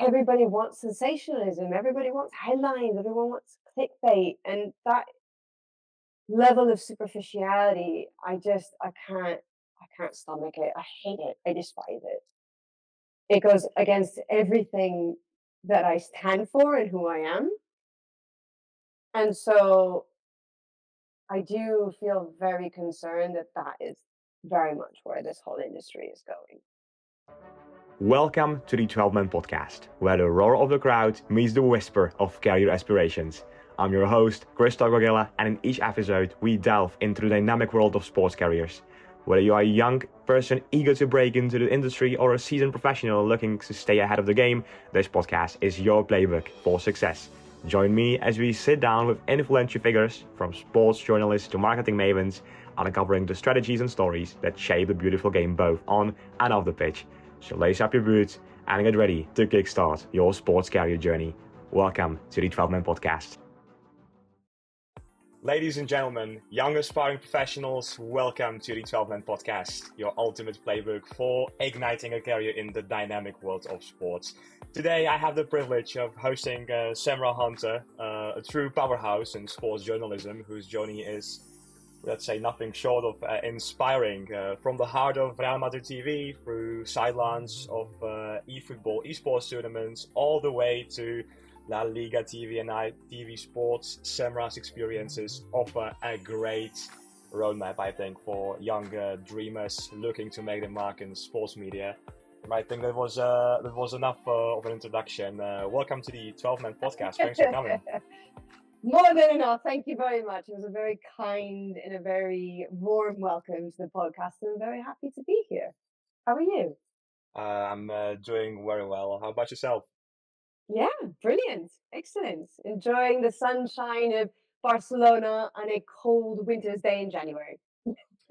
everybody wants sensationalism, everybody wants headlines, everyone wants clickbait, and that level of superficiality, I just I can't I can't stomach it. I hate it. I despise it. It goes against everything that I stand for and who I am. And so I do feel very concerned that that is very much where this whole industry is going. Welcome to the 12 Man Podcast, where the roar of the crowd meets the whisper of career aspirations. I'm your host, Chris Togogilla, and in each episode, we delve into the dynamic world of sports careers. Whether you are a young person eager to break into the industry or a seasoned professional looking to stay ahead of the game, this podcast is your playbook for success. Join me as we sit down with influential figures, from sports journalists to marketing mavens, uncovering the strategies and stories that shape the beautiful game both on and off the pitch. So lace up your boots and get ready to kickstart your sports career journey. Welcome to the 12 Man Podcast. Ladies and gentlemen, young aspiring professionals, welcome to the 12 Man Podcast, your ultimate playbook for igniting a career in the dynamic world of sports. Today, I have the privilege of hosting uh, Semra Hunter, uh, a true powerhouse in sports journalism, whose journey is let's say nothing short of uh, inspiring uh, from the heart of Real Madrid TV through sidelines of uh, eFootball, esports tournaments, all the way to La Liga TV and TV Sports. Semra's experiences offer a great roadmap, I think, for young dreamers looking to make their mark in sports media. I think that was uh, that was enough uh, of an introduction. Uh, welcome to the 12 Man Podcast. Thanks for coming. More than enough. Thank you very much. It was a very kind and a very warm welcome to the podcast, and I'm very happy to be here. How are you? Uh, I'm uh, doing very well. How about yourself? Yeah, brilliant. Excellent. Enjoying the sunshine of Barcelona on a cold winter's day in January.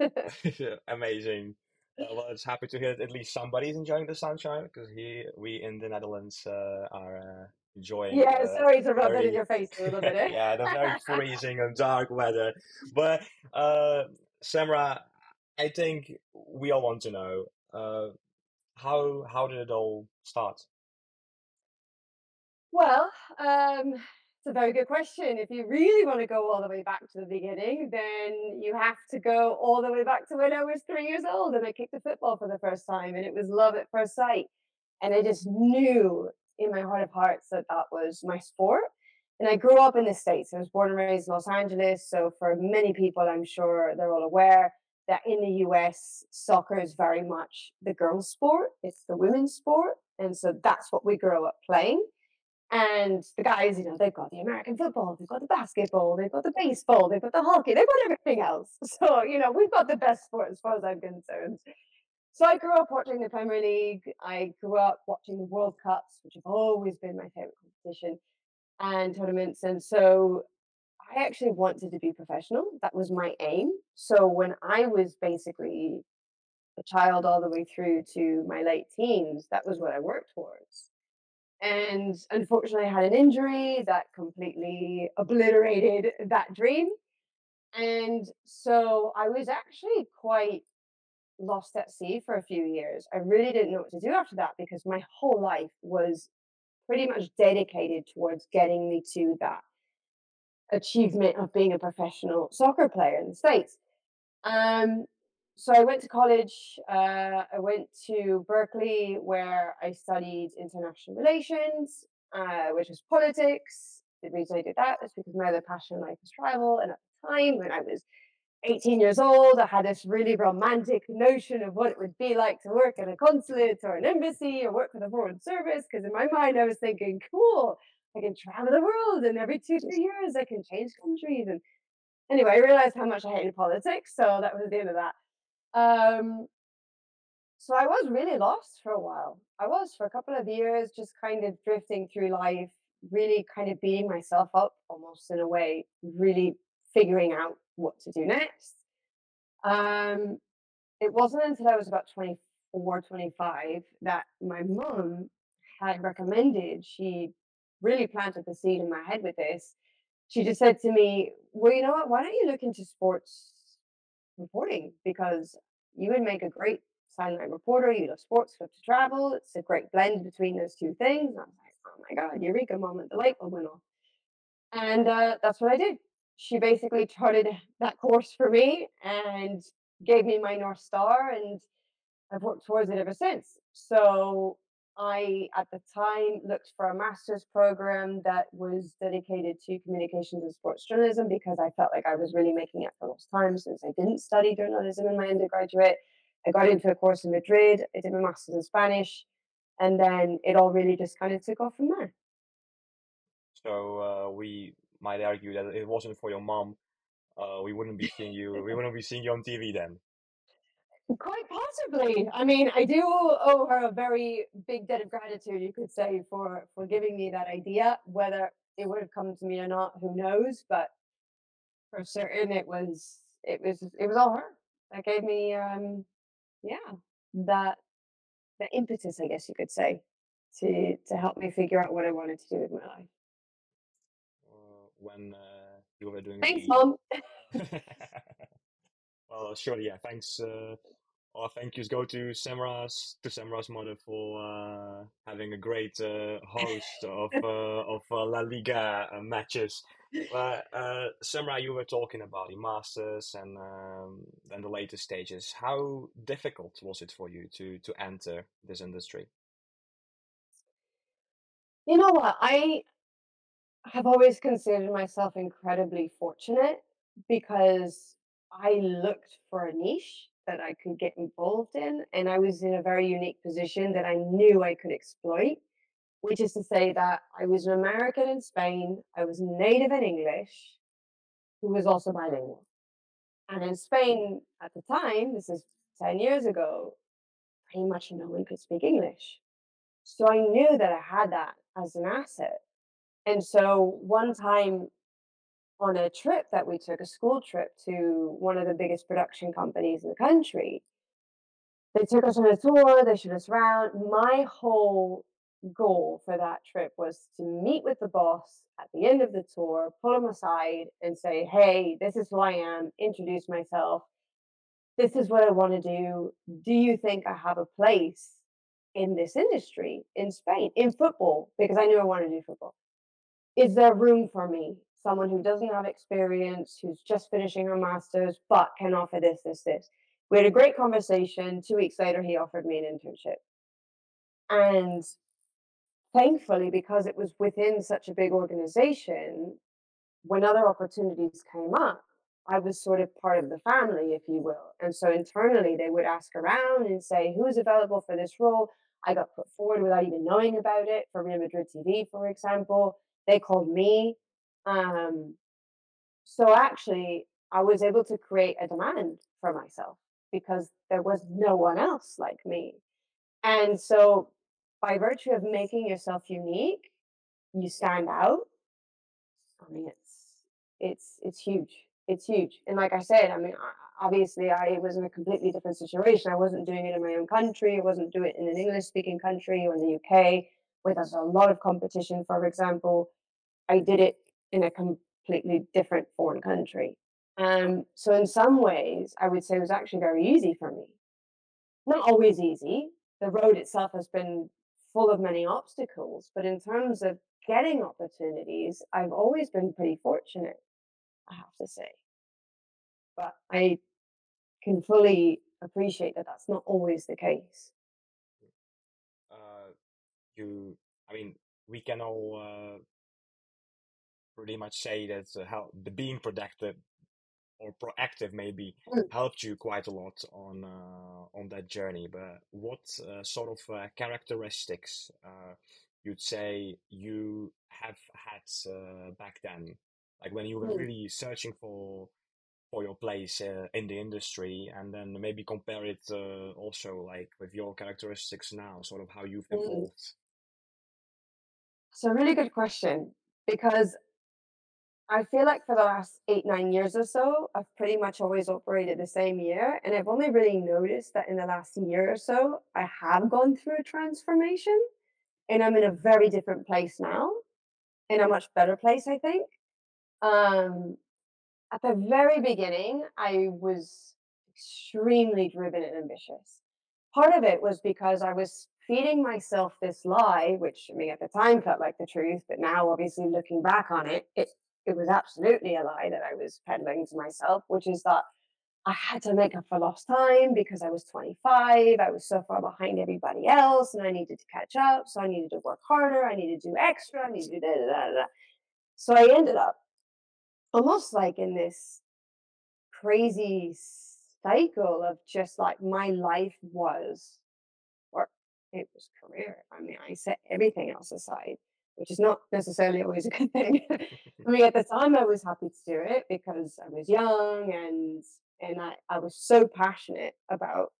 Amazing. Uh, well, it's happy to hear that at least somebody's enjoying the sunshine because he, we in the Netherlands uh, are uh, enjoying. Yeah, sorry to rub it in your face a little bit. Eh? yeah, the very freezing and dark weather. But uh, Semra, I think we all want to know uh, how how did it all start? Well, um, it's a very good question. If you really want to go all the way back to the beginning, then you have to go all the way back to when I was three years old and I kicked a football for the first time, and it was love at first sight. And I just knew in my heart of hearts that that was my sport. And I hmm. grew up in the States. I was born and raised in Los Angeles. So, for many people, I'm sure they're all aware that in the US, soccer is very much the girls' sport, it's the women's sport. And so that's what we grow up playing. And the guys, you know, they've got the American football, they've got the basketball, they've got the baseball, they've got the hockey, they've got everything else. So, you know, we've got the best sport as far as I'm concerned. So I grew up watching the Premier League. I grew up watching the World Cups, which have always been my favorite competition and tournaments. And so I actually wanted to be professional. That was my aim. So when I was basically a child all the way through to my late teens, that was what I worked towards. And unfortunately, I had an injury that completely obliterated that dream. And so I was actually quite lost at sea for a few years. I really didn't know what to do after that because my whole life was pretty much dedicated towards getting me to that achievement of being a professional soccer player in the States. Um, so I went to college. Uh, I went to Berkeley where I studied international relations, uh, which was politics. The reason I did that is because my other passion in life was travel. And at the time when I was 18 years old, I had this really romantic notion of what it would be like to work in a consulate or an embassy or work for the foreign service. Because in my mind, I was thinking, cool, I can travel the world, and every two, three years, I can change countries. And anyway, I realized how much I hated politics. So that was the end of that. Um, so I was really lost for a while. I was for a couple of years, just kind of drifting through life, really kind of beating myself up almost in a way, really figuring out what to do next. Um, it wasn't until I was about 24, 25 that my mom had recommended, she really planted the seed in my head with this. She just said to me, Well, you know what? Why don't you look into sports reporting? Because you would make a great sideline reporter, you love sports, love to travel. It's a great blend between those two things. And I was like, oh my God, Eureka moment, the light bulb went off. And uh, that's what I did. She basically charted that course for me and gave me my North Star, and I've worked towards it ever since. So I, at the time, looked for a master's program that was dedicated to communications and sports journalism because I felt like I was really making it for lost time since I didn't study journalism in my undergraduate. I got into a course in Madrid, I did my master's in Spanish, and then it all really just kind of took off from there. So uh, we might argue that it wasn't for your mom, uh, we wouldn't be seeing you. We wouldn't be seeing you on TV then. Quite possibly. I mean, I do owe her a very big debt of gratitude, you could say, for for giving me that idea. Whether it would have come to me or not, who knows? But for certain, it was it was it was all her that gave me, um, yeah, that the impetus, I guess you could say, to to help me figure out what I wanted to do with my life. When uh, you were doing Thanks, the mom. well, sure, yeah. Thanks. Uh, our thank yous go to Semra's to Semra's mother for uh, having a great uh, host of uh, of uh, La Liga uh, matches. But uh, Semra, you were talking about the masters and um, then the later stages. How difficult was it for you to to enter this industry? You know what? I have always considered myself incredibly fortunate because I looked for a niche that I could get involved in, and I was in a very unique position that I knew I could exploit, which is to say that I was an American in Spain, I was native in English, who was also bilingual. And in Spain at the time, this is 10 years ago, pretty much no one could speak English. So I knew that I had that as an asset. And so one time on a trip that we took, a school trip to one of the biggest production companies in the country. They took us on a tour, they showed us around. My whole goal for that trip was to meet with the boss at the end of the tour, pull him aside and say, Hey, this is who I am, introduce myself. This is what I want to do. Do you think I have a place in this industry in Spain, in football? Because I knew I wanted to do football. Is there room for me? someone who doesn't have experience, who's just finishing her master's, but can offer this, this, this. We had a great conversation. Two weeks later, he offered me an internship. And thankfully, because it was within such a big organization, when other opportunities came up, I was sort of part of the family, if you will. And so internally, they would ask around and say, who's available for this role? I got put forward without even knowing about it for Real Madrid TV, for example. They called me um, so actually, I was able to create a demand for myself because there was no one else like me. And so, by virtue of making yourself unique, you stand out. I mean, it's it's it's huge. It's huge. And like I said, I mean, obviously, I was in a completely different situation. I wasn't doing it in my own country. I wasn't doing it in an English-speaking country or in the UK, where there's a lot of competition. For example, I did it in a completely different foreign country. Um, so in some ways, I would say it was actually very easy for me. Not always easy. The road itself has been full of many obstacles, but in terms of getting opportunities, I've always been pretty fortunate, I have to say. But I can fully appreciate that that's not always the case. Uh, you, I mean, we can all uh, pretty much say that uh, how the being productive or proactive maybe Mm. helped you quite a lot on uh, on that journey. But what uh, sort of uh, characteristics uh, you'd say you have had uh, back then, like when you were Mm. really searching for for your place uh, in the industry, and then maybe compare it uh, also like with your characteristics now, sort of how you've Mm. evolved. So, really good question because I feel like for the last eight, nine years or so, I've pretty much always operated the same year. And I've only really noticed that in the last year or so, I have gone through a transformation and I'm in a very different place now, in a much better place, I think. Um, at the very beginning, I was extremely driven and ambitious. part of it was because I was feeding myself this lie, which I mean at the time felt like the truth, but now obviously looking back on it, it it was absolutely a lie that I was peddling to myself, which is that I had to make up for lost time because I was 25. I was so far behind everybody else and I needed to catch up. So I needed to work harder. I needed to do extra. I needed to da, da, da, da. So I ended up almost like in this crazy cycle of just like my life was work. It was career. I mean, I set everything else aside, which is not necessarily always a good thing. I mean, at the time I was happy to do it because I was young and and I, I was so passionate about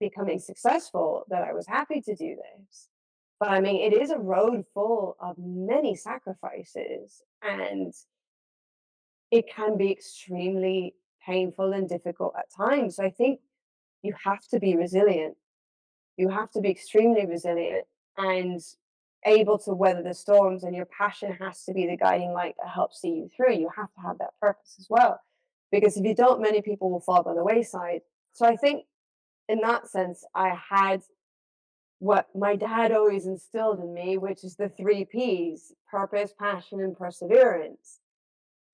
becoming successful that I was happy to do this. But I mean, it is a road full of many sacrifices and it can be extremely painful and difficult at times. So I think you have to be resilient. You have to be extremely resilient and able to weather the storms, and your passion has to be the guiding light that helps see you through. You have to have that purpose as well. Because if you don't, many people will fall by the wayside. So I think in that sense, I had what my dad always instilled in me, which is the three P's purpose, passion, and perseverance.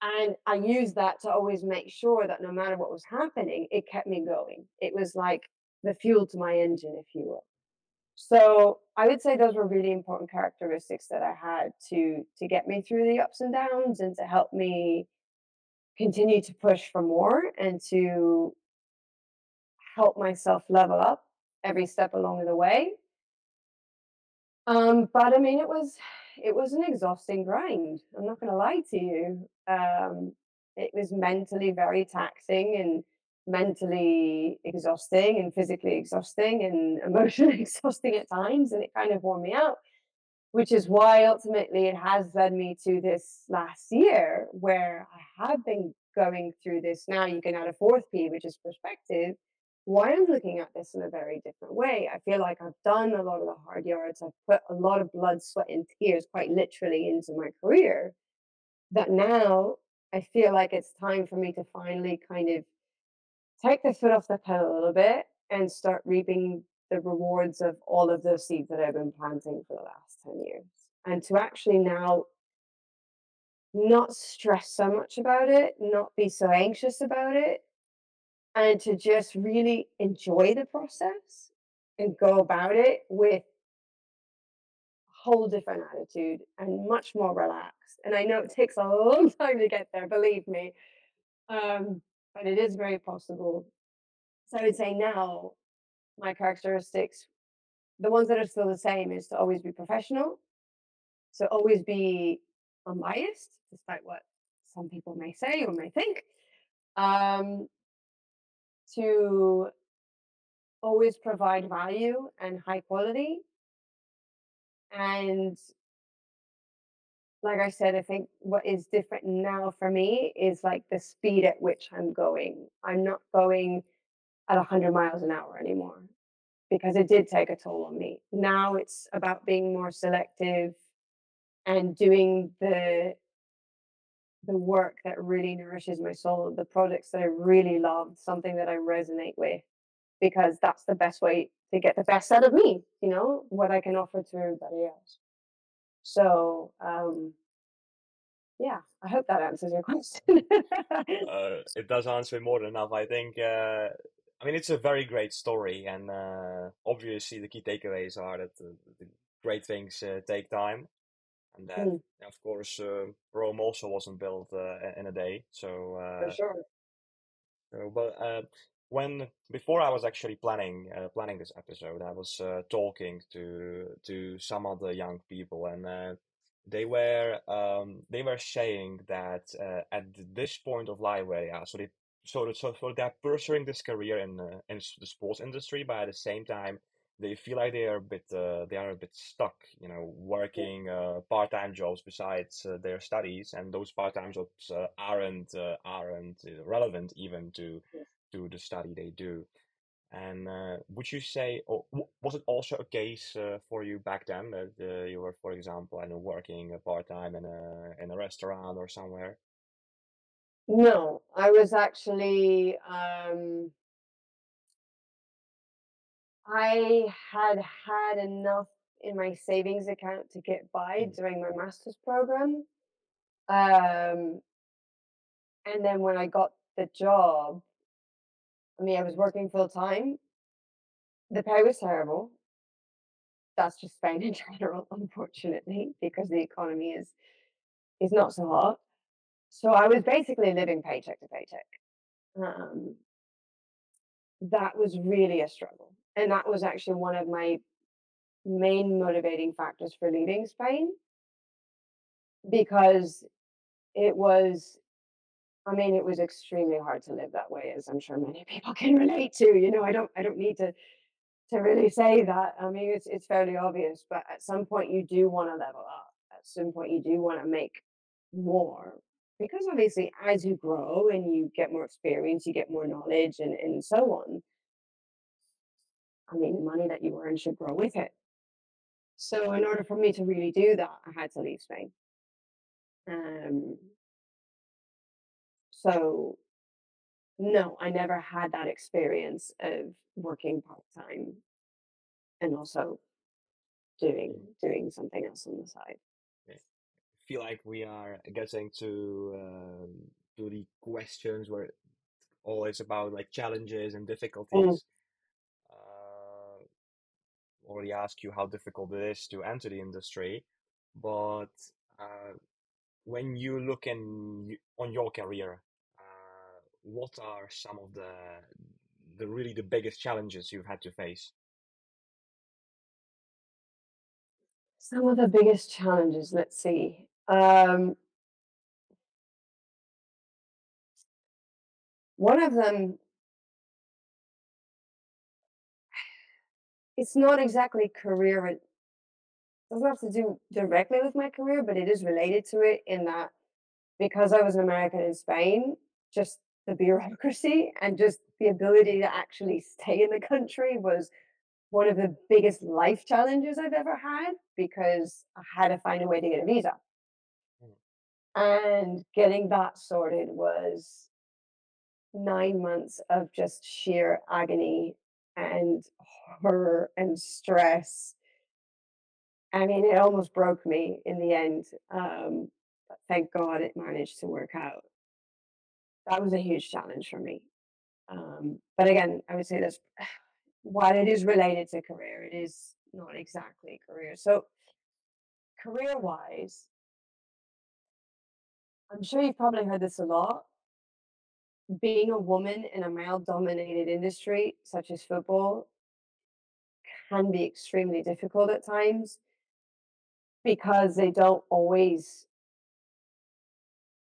And I used that to always make sure that no matter what was happening, it kept me going. It was like the fuel to my engine, if you will. So I would say those were really important characteristics that I had to to get me through the ups and downs and to help me continue to push for more and to help myself level up every step along the way. Um, but I mean, it was it was an exhausting grind. I'm not going to lie to you. Um, it was mentally very taxing and mentally exhausting and physically exhausting and emotionally exhausting at times, and it kind of wore me out. Which is why ultimately it has led me to this last year where I have been going through this. Now you can add a fourth P, which is perspective why I'm looking at this in a very different way. I feel like I've done a lot of the hard yards. I've put a lot of blood, sweat, and tears, quite literally, into my career. That now I feel like it's time for me to finally kind of take the foot off the pedal a little bit and start reaping the rewards of all of those seeds that I've been planting for the last 10 years. And to actually now not stress so much about it, not be so anxious about it, and to just really enjoy the process and go about it with a whole different attitude and much more relaxed. And I know it takes a long time to get there, believe me, um, but it is very possible. So I would say now my characteristics, the ones that are still the same, is to always be professional, to always be unbiased, despite what some people may say or may think. Um, to always provide value and high quality. And like I said, I think what is different now for me is like the speed at which I'm going. I'm not going at 100 miles an hour anymore because it did take a toll on me. Now it's about being more selective and doing the the work that really nourishes my soul, the products that I really love, something that I resonate with, because that's the best way to get the best out of me, you know, what I can offer to everybody else. So, um, yeah, I hope that answers your question. uh, it does answer more than enough. I think, uh, I mean, it's a very great story, and uh, obviously the key takeaways are that the, the great things uh, take time and that Mm, of course uh, Rome also wasn't built uh, in a day. So, for uh, sure. so but uh, when before I was actually planning uh, planning this episode, I was uh, talking to to some other young people, and uh, they were um, they were saying that uh, at this point of life where they are, so they so so so they're pursuing this career in uh, in the sports industry, but at the same time they feel like they are a bit uh, they are a bit stuck, you know, working uh, part-time jobs besides uh, their studies, and those part-time jobs uh, aren't uh, aren't relevant even to to the study they do. And uh, would you say, or w- was it also a case uh, for you back then that uh, you were, for example, I know, working uh, part-time in a in a restaurant or somewhere? No, I was actually um, I had had enough in my savings account to get by Mm, during my master's program. Um, and then when I got the job, I mean, I was working full time. The pay was terrible. That's just Spain in general, unfortunately, because the economy is is not so hot. So I was basically living paycheck to paycheck. Um, that was really a struggle, and that was actually one of my main motivating factors for leaving Spain because it was I mean, it was extremely hard to live that way, as I'm sure many people can relate to. You know, I don't I don't need to to really say that. I mean, it's it's fairly obvious, but at some point you do want to level up. At some point you do want to make more. Because obviously as you grow and you get more experience, you get more knowledge and, and so on. I mean, the money that you earn should grow with it. So in order for me to really do that, I had to leave Spain. Um, so no, I never had that experience of working part time and also doing mm, doing something else on the side. yeah. feel like we are getting to um, to the questions where it's always about like challenges and Mm. difficulties. Uh, already asked you how difficult it is to enter the industry, but uh, when you look in on your career, what are some of the the really the biggest challenges you've had to face? Some of the biggest challenges, let's see. Um, one of them, it's not exactly career. It doesn't have to do directly with my career, but it is related to it in that because I was an American in Spain, just the bureaucracy and just the ability to actually stay in the country was one of the biggest life challenges I've ever had because I had to find a way to get a visa. Mm, And getting that sorted was 9 months of just sheer agony and horror and stress. I mean, it almost broke me in the end, um, but thank God it managed to work out. That was a huge challenge for me. Um, but again, I would say this while it is related to career, it is not exactly career. So, career-wise, I'm sure you've probably heard this a lot. Being a woman in a male-dominated industry such as football can be extremely difficult at times because they don't always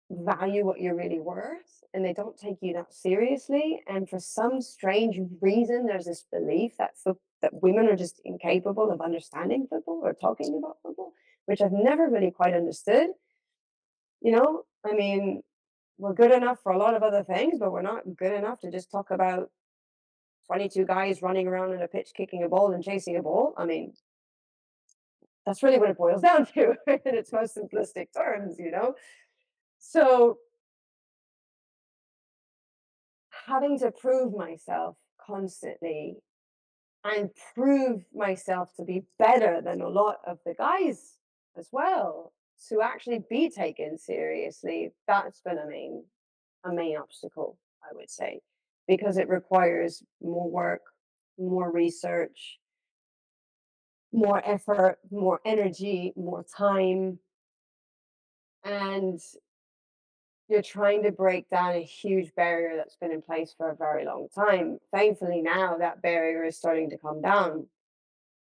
value what you're really worth and they don't take you that seriously. And for some strange reason, there's this belief that fo- that women are just incapable of understanding football or talking about football, which I've never really quite understood. You know, I mean, we're good enough for a lot of other things, but we're not good enough to just talk about 22 guys running around in a pitch kicking a ball and chasing a ball. I mean, that's really what it boils down to in its most simplistic terms, you know? So having to prove myself constantly and prove myself to be better than a lot of the guys as well to actually be taken seriously that's been a main a main obstacle i would say because it requires more work more research more effort more energy more time and you're trying to break down a huge barrier that's been in place for a very long time thankfully now that barrier is starting to come down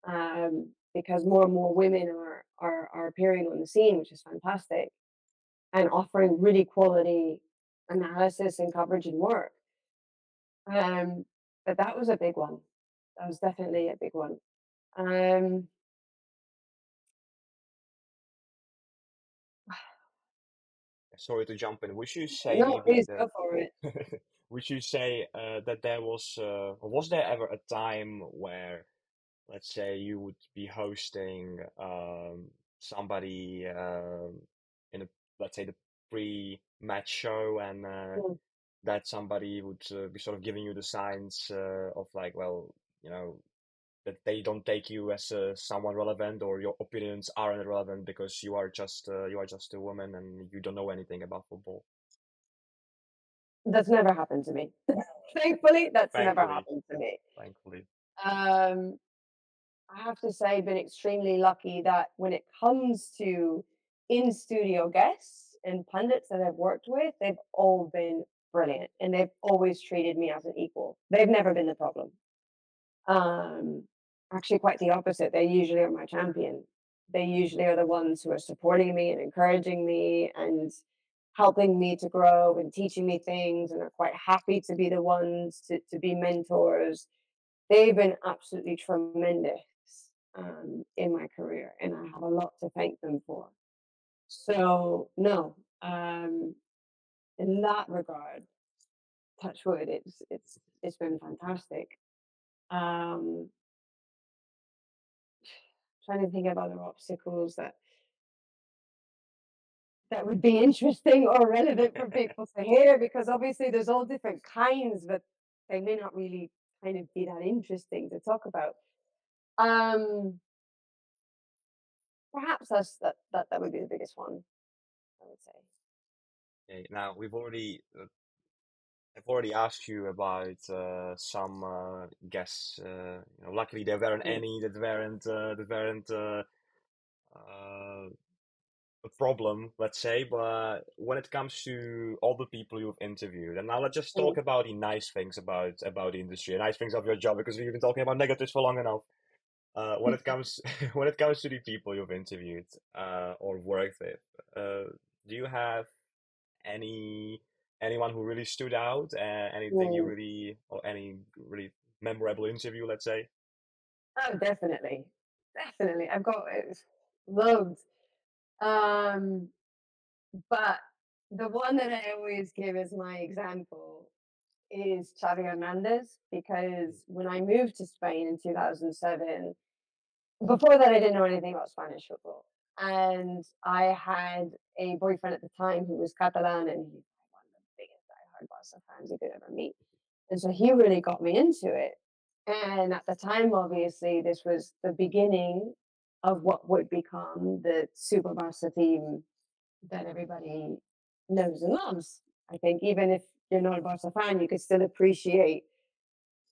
um, because more and more women are, are are appearing on the scene, which is fantastic, and offering really quality analysis and coverage and work. Um, but that was a big one. That was definitely a big one. Um, Sorry to jump in. Would you say no, please that go for it. would you say uh, that there was uh, was there ever a time where let's say you would be hosting um, somebody um, in a let's say the pre-match show and uh, Mm. that somebody would uh, be sort of giving you the signs uh, of like well you know that they don't take you as uh, someone relevant or your opinions aren't relevant because you are just uh, you are just a woman and you don't know anything about football. That's never happened to me. Thankfully, that's never happened to me. thankfully. Um, I have to say, I've been extremely lucky that when it comes to in studio guests and pundits that I've worked with, they've all been brilliant and they've always treated me as an equal. They've never been the problem. Um, actually, quite the opposite. They usually are my champion. They usually are the ones who are supporting me and encouraging me and helping me to grow and teaching me things and are quite happy to be the ones to, to be mentors. They've been absolutely tremendous um, in my career, and I have a lot to thank them for. So, no, um, in that regard, touch wood, it's it's it's been fantastic. Um, trying to think of other obstacles that that would be interesting or relevant for people to hear because obviously there's all different kinds, but they may not really kind of be that interesting to talk about. Um, perhaps that's that that that would be the biggest one, I would say. Okay, now we've already uh, I've already asked you about uh, some uh, guests. Uh, you know, luckily there weren't Mm, any that weren't uh, that weren't uh, uh, a problem, let's say. But when it comes to all the people you've interviewed, and now let's just talk about the nice things about about the industry, nice things of your job, because we've been talking about negatives for long enough. Uh, when it comes when it comes to the people you've interviewed uh, or worked with, uh, do you have any anyone who really stood out? Uh, anything you mm. really or any really memorable interview, let's say? Oh, definitely, definitely. I've got loads. Um, but the one that I always give as my example is Xavi Hernandez because when I moved to Spain in 2007, before that I didn't know anything about Spanish football. And I had a boyfriend at the time who was Catalan and he's like one of the diehard Barca fans you could ever meet. And so he really got me into it. And at the time, obviously, this was the beginning of what would become the Super Barca team that everybody knows and loves. I think even if you're not a Barca fan, you could still appreciate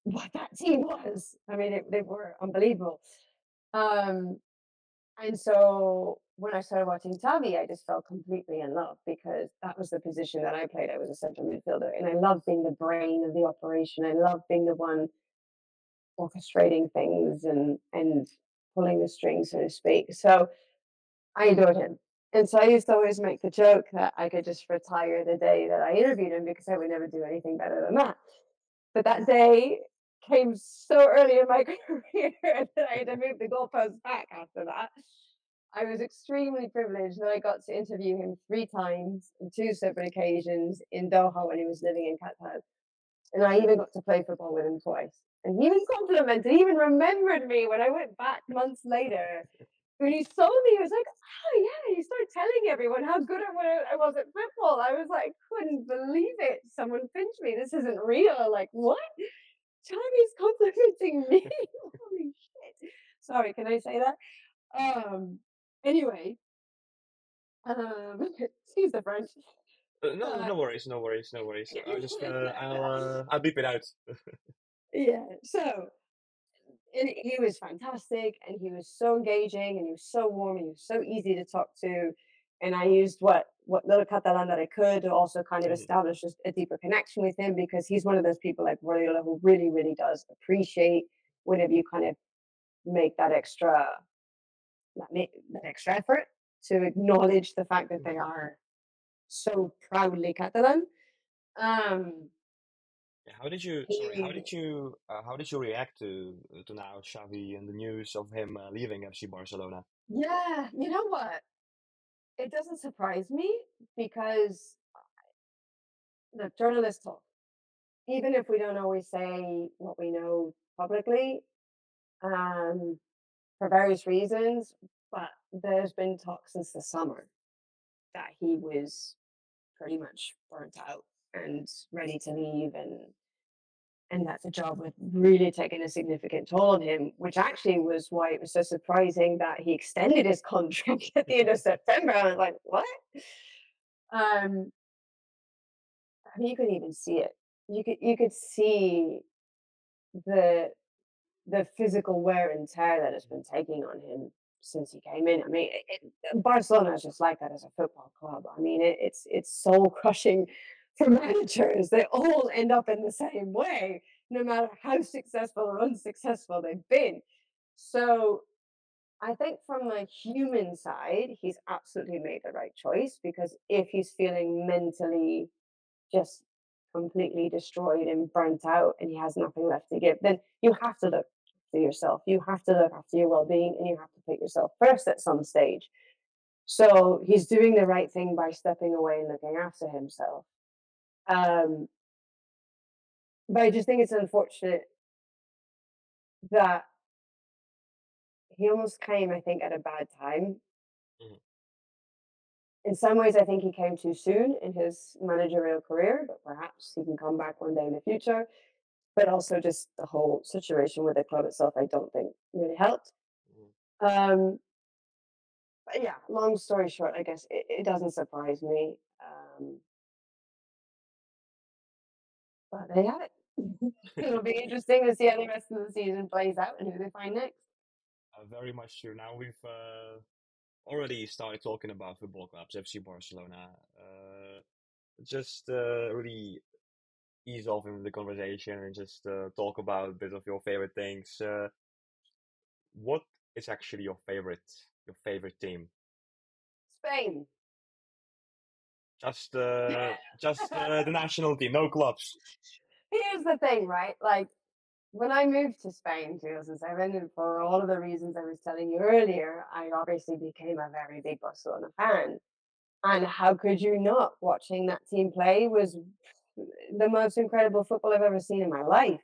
what that team was. I mean, it, they were unbelievable. Um, and so when I started watching Xavi, I just fell completely in love because that was the position that I played. I was a central midfielder, and I loved being the brain of the operation. I loved being the one orchestrating things and and pulling the strings, so to speak. So I adored him. And so I used to always make the joke that I could just retire the day that I interviewed him because I would never do anything better than that. But that day came so early in my career that I had to move the goalposts back after that. I was extremely privileged that I got to interview him three times on two separate occasions in Doha when he was living in Qatar. And I even got to play football with him twice. And he even complimented, he even remembered me when I went back months later. When he saw me, he was like, Oh, yeah. He started telling everyone how good I was at football. I was like, couldn't believe it. Someone pinched me. This isn't real. Like, what? Tommy's complimenting me. Holy shit. Sorry, can I say that? Um, anyway, um, excuse the French. Uh, no, But no worries, no worries, no worries. I'll just uh, I'll uh, I'll beep it out. yeah, so and he was fantastic and he was so engaging and he was so warm and he was so easy to talk to. And I used what what little Catalan that I could to also kind of Mhm. establish just a deeper connection with him because he's one of those people like Guardiola who really, really does appreciate whenever you kind of make that extra that, make, that extra effort to acknowledge the fact that they are so proudly Catalan. Um, How did you, sorry, how did you, uh, how did you react to to now Xavi and the news of him uh, leaving FC Barcelona? yeah, you know what? It doesn't surprise me because the journalists talk. Even if we don't always say what we know publicly, um, for various reasons, but there's been talk since the summer that he was pretty much burnt out and ready to leave and and that's a job with really taken a significant toll on him, which actually was why it was so surprising that he extended his contract at the end of September. I was like, what? Um, I mean, you could even see it. You could you could see the the physical wear and tear that it's been taking on him since he came in. I mean, it, it, uh, Barcelona is just like that as a football club. I mean, it, it's it's soul crushing for managers. They all end up in the same way, no matter how successful or unsuccessful they've been. So I think from the human side, he's absolutely made the right choice because if he's feeling mentally just completely destroyed and burnt out and he has nothing left to give, then you have to look for yourself. You have to look after your well being and you have to put yourself first at some stage. So he's doing the right thing by stepping away and looking after himself. Um, but I just think it's unfortunate that he almost came, I think, at a bad time. In some ways, I think he came too soon in his managerial career, but perhaps he can come back one day in the future. But also, just the whole situation with the club itself, I don't think really helped. Mhm. Um, but yeah, long story short, I guess it, it doesn't surprise me. Um, but there you have it. It'll be interesting to see how the rest of the season plays out and who they find next. Uh, very much true. Now we've uh, already started talking about football clubs, FC Barcelona. Uh, just uh, really ease off into the conversation and just uh, talk about a bit of your favorite things. Uh, what is actually your favorite your favorite team? Spain. Just uh, just uh, the national team, no clubs. Here's the thing, right? Like when I moved to Spain in 2007, and for all of the reasons I was telling you earlier, I obviously became a very big Barcelona fan. And how could you not? Watching that team play was the most incredible football I've ever seen in my life.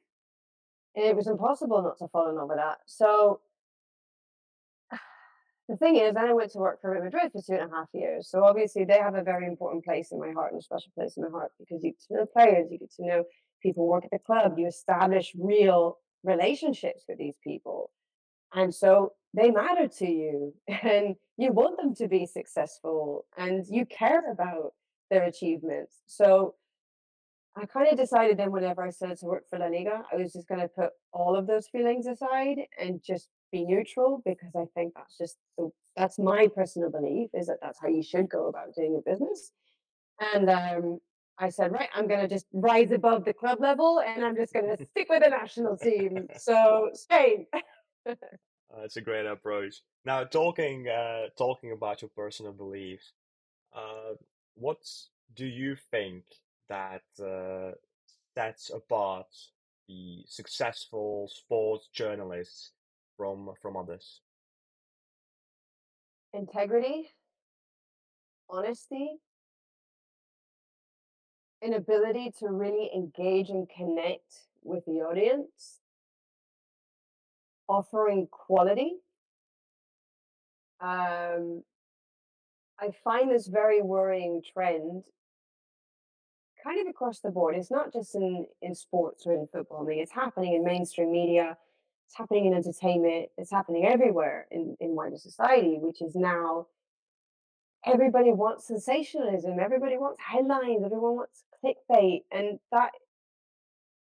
And it was impossible not to fall in love with that. So the thing is, then I went to work for Real Madrid for two and a half years. So obviously they have a very important place in my heart and a special place in my heart because you get to know players, you get to know people work at the club, you establish real relationships with these people. And so they matter to you and you want them to be successful and you care about their achievements. So I kind of decided then whenever I started to work for La Liga, I was just going to put all of those feelings aside and just be neutral because I think that's just the, that's my personal belief is that that's how you should go about doing a business. And um, I said, right, I'm going to just rise above the club level and I'm just going to stick with the national team. So Spain. Uh, it's a great approach. Now, talking uh, talking about your personal beliefs, uh, what do you think that uh, sets apart the successful sports journalists from from others? Integrity, honesty, an ability to really engage and connect with the audience, offering quality. Um, I find this very worrying trend kind of across the board. It's not just in, in sports or in football. I mean, it's happening in mainstream media, it's happening in entertainment, it's happening everywhere in, in wider society, which is now everybody wants sensationalism, everybody wants headlines, everyone wants clickbait, and that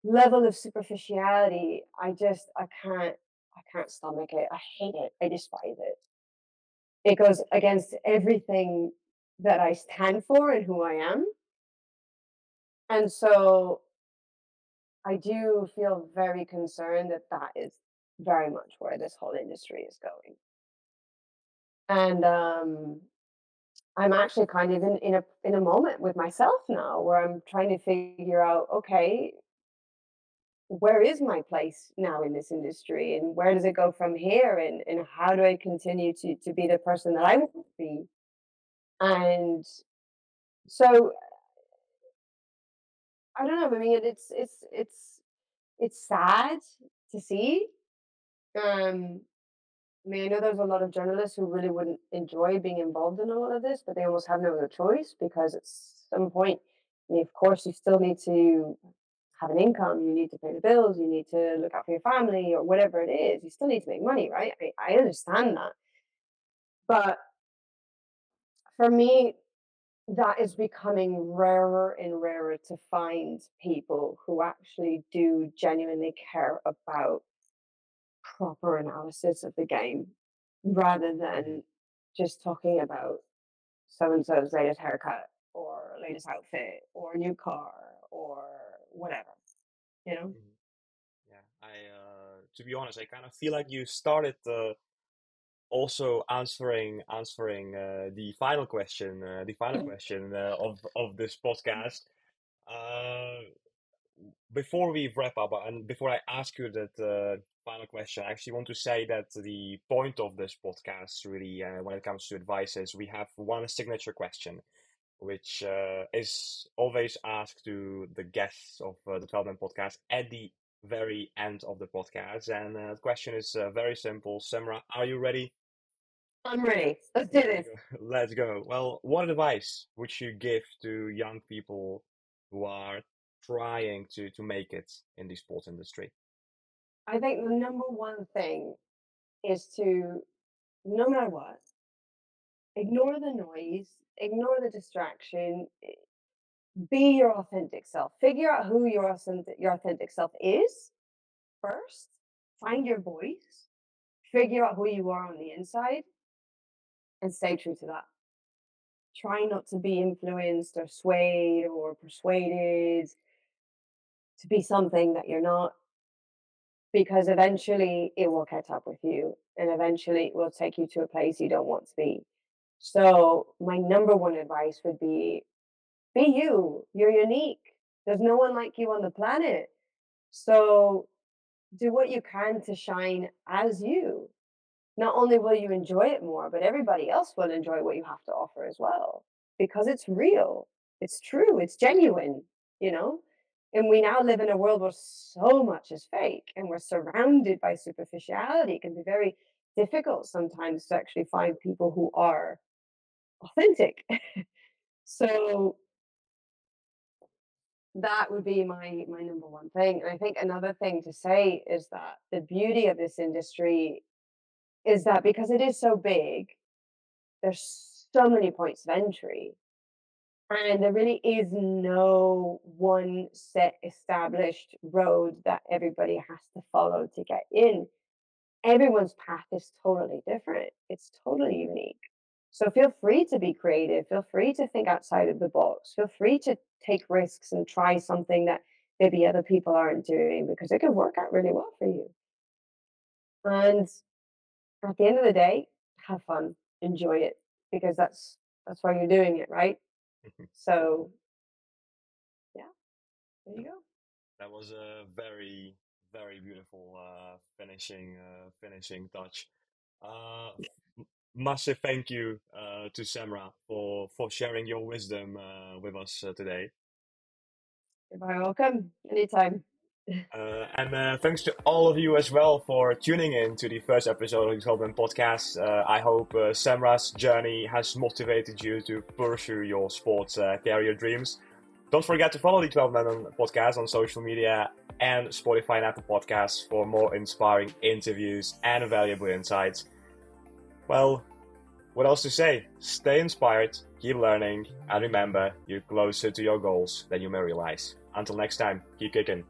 level of superficiality, I just I can't I can't stomach it. I hate it. I despise it. It goes against everything that I stand for and who I am. And so I do feel very concerned that that is very much where this whole industry is going. And um, I'm actually kind of in, in a in a moment with myself now where I'm trying to figure out, okay, where is my place now in this industry and where does it go from here and, and how do I continue to to be the person that I want to be? And so I don't know. I mean, it's it's it's it's sad to see. Um, I mean, I know there's a lot of journalists who really wouldn't enjoy being involved in a lot of this, but they almost have no other choice because at some point, I mean, of course, you still need to have an income, you need to pay the bills, you need to look after your family or whatever it is. You still need to make money, right? I, I understand that. But for me, that is becoming rarer and rarer to find people who actually do genuinely care about proper analysis of the game rather than just talking about so and so's latest haircut or latest outfit or new car or whatever, you know? Mhm. Yeah, I uh, to be honest, I kind of feel like you started uh, also answering answering uh, the final question, uh, the final question uh, of of this podcast. Uh, before we wrap up, and before I ask you that uh, final question, I actually want to say that the point of this podcast, really, uh, when it comes to advice, is we have one signature question, which uh, is always asked to the guests of uh, the 12 Man podcast at the very end of the podcast. And uh, the question is uh, very simple. Semra, are you ready? I'm ready. Let's do this. Let's go. Well, what advice would you give to young people who are trying to, to make it in the sports industry? I think the number one thing is to, no matter what, ignore the noise, ignore the distraction, eh, be your authentic self. Figure out who your authentic, your authentic self is first, find your voice, figure out who you are on the inside, and stay true to that. Try not to be influenced or swayed or persuaded to be something that you're not, because eventually it will catch up with you and eventually it will take you to a place you don't want to be. So, my number one advice would be be you. You're unique. There's no one like you on the planet. So, do what you can to shine as you. Not only will you enjoy it more, but everybody else will enjoy what you have to offer as well because it's real, it's true, it's genuine, you know? And we now live in a world where so much is fake and we're surrounded by superficiality. It can be very difficult sometimes to actually find people who are authentic. so that would be my my number one thing. And I think another thing to say is that the beauty of this industry is that because it is so big, there's so many points of entry. And there really is no one set established road that everybody has to follow to get in. Everyone's path is totally different. It's totally unique. So feel free to be creative. Feel free to think outside of the box. Feel free to take risks and try something that maybe other people aren't doing because it can work out really well for you. And at the end of the day, have fun, enjoy it because that's that's why you're doing it, right? So yeah, there you go. That was a very, very beautiful uh, finishing uh, finishing touch. Uh, massive thank you uh, to Semra for for sharing your wisdom uh, with us uh, today. You're very welcome. Anytime. Uh, and uh, thanks to all of you as well for tuning in to the first episode of the 12 Man podcast. Uh, I hope uh, Semra's journey has motivated you to pursue your sports uh, career dreams. Don't forget to follow the 12 Men podcast on social media and Spotify and Apple Podcasts for more inspiring interviews and valuable insights. Well, what else to say? Stay inspired, keep learning, and remember, you're closer to your goals than you may realize. Until next time, keep kicking.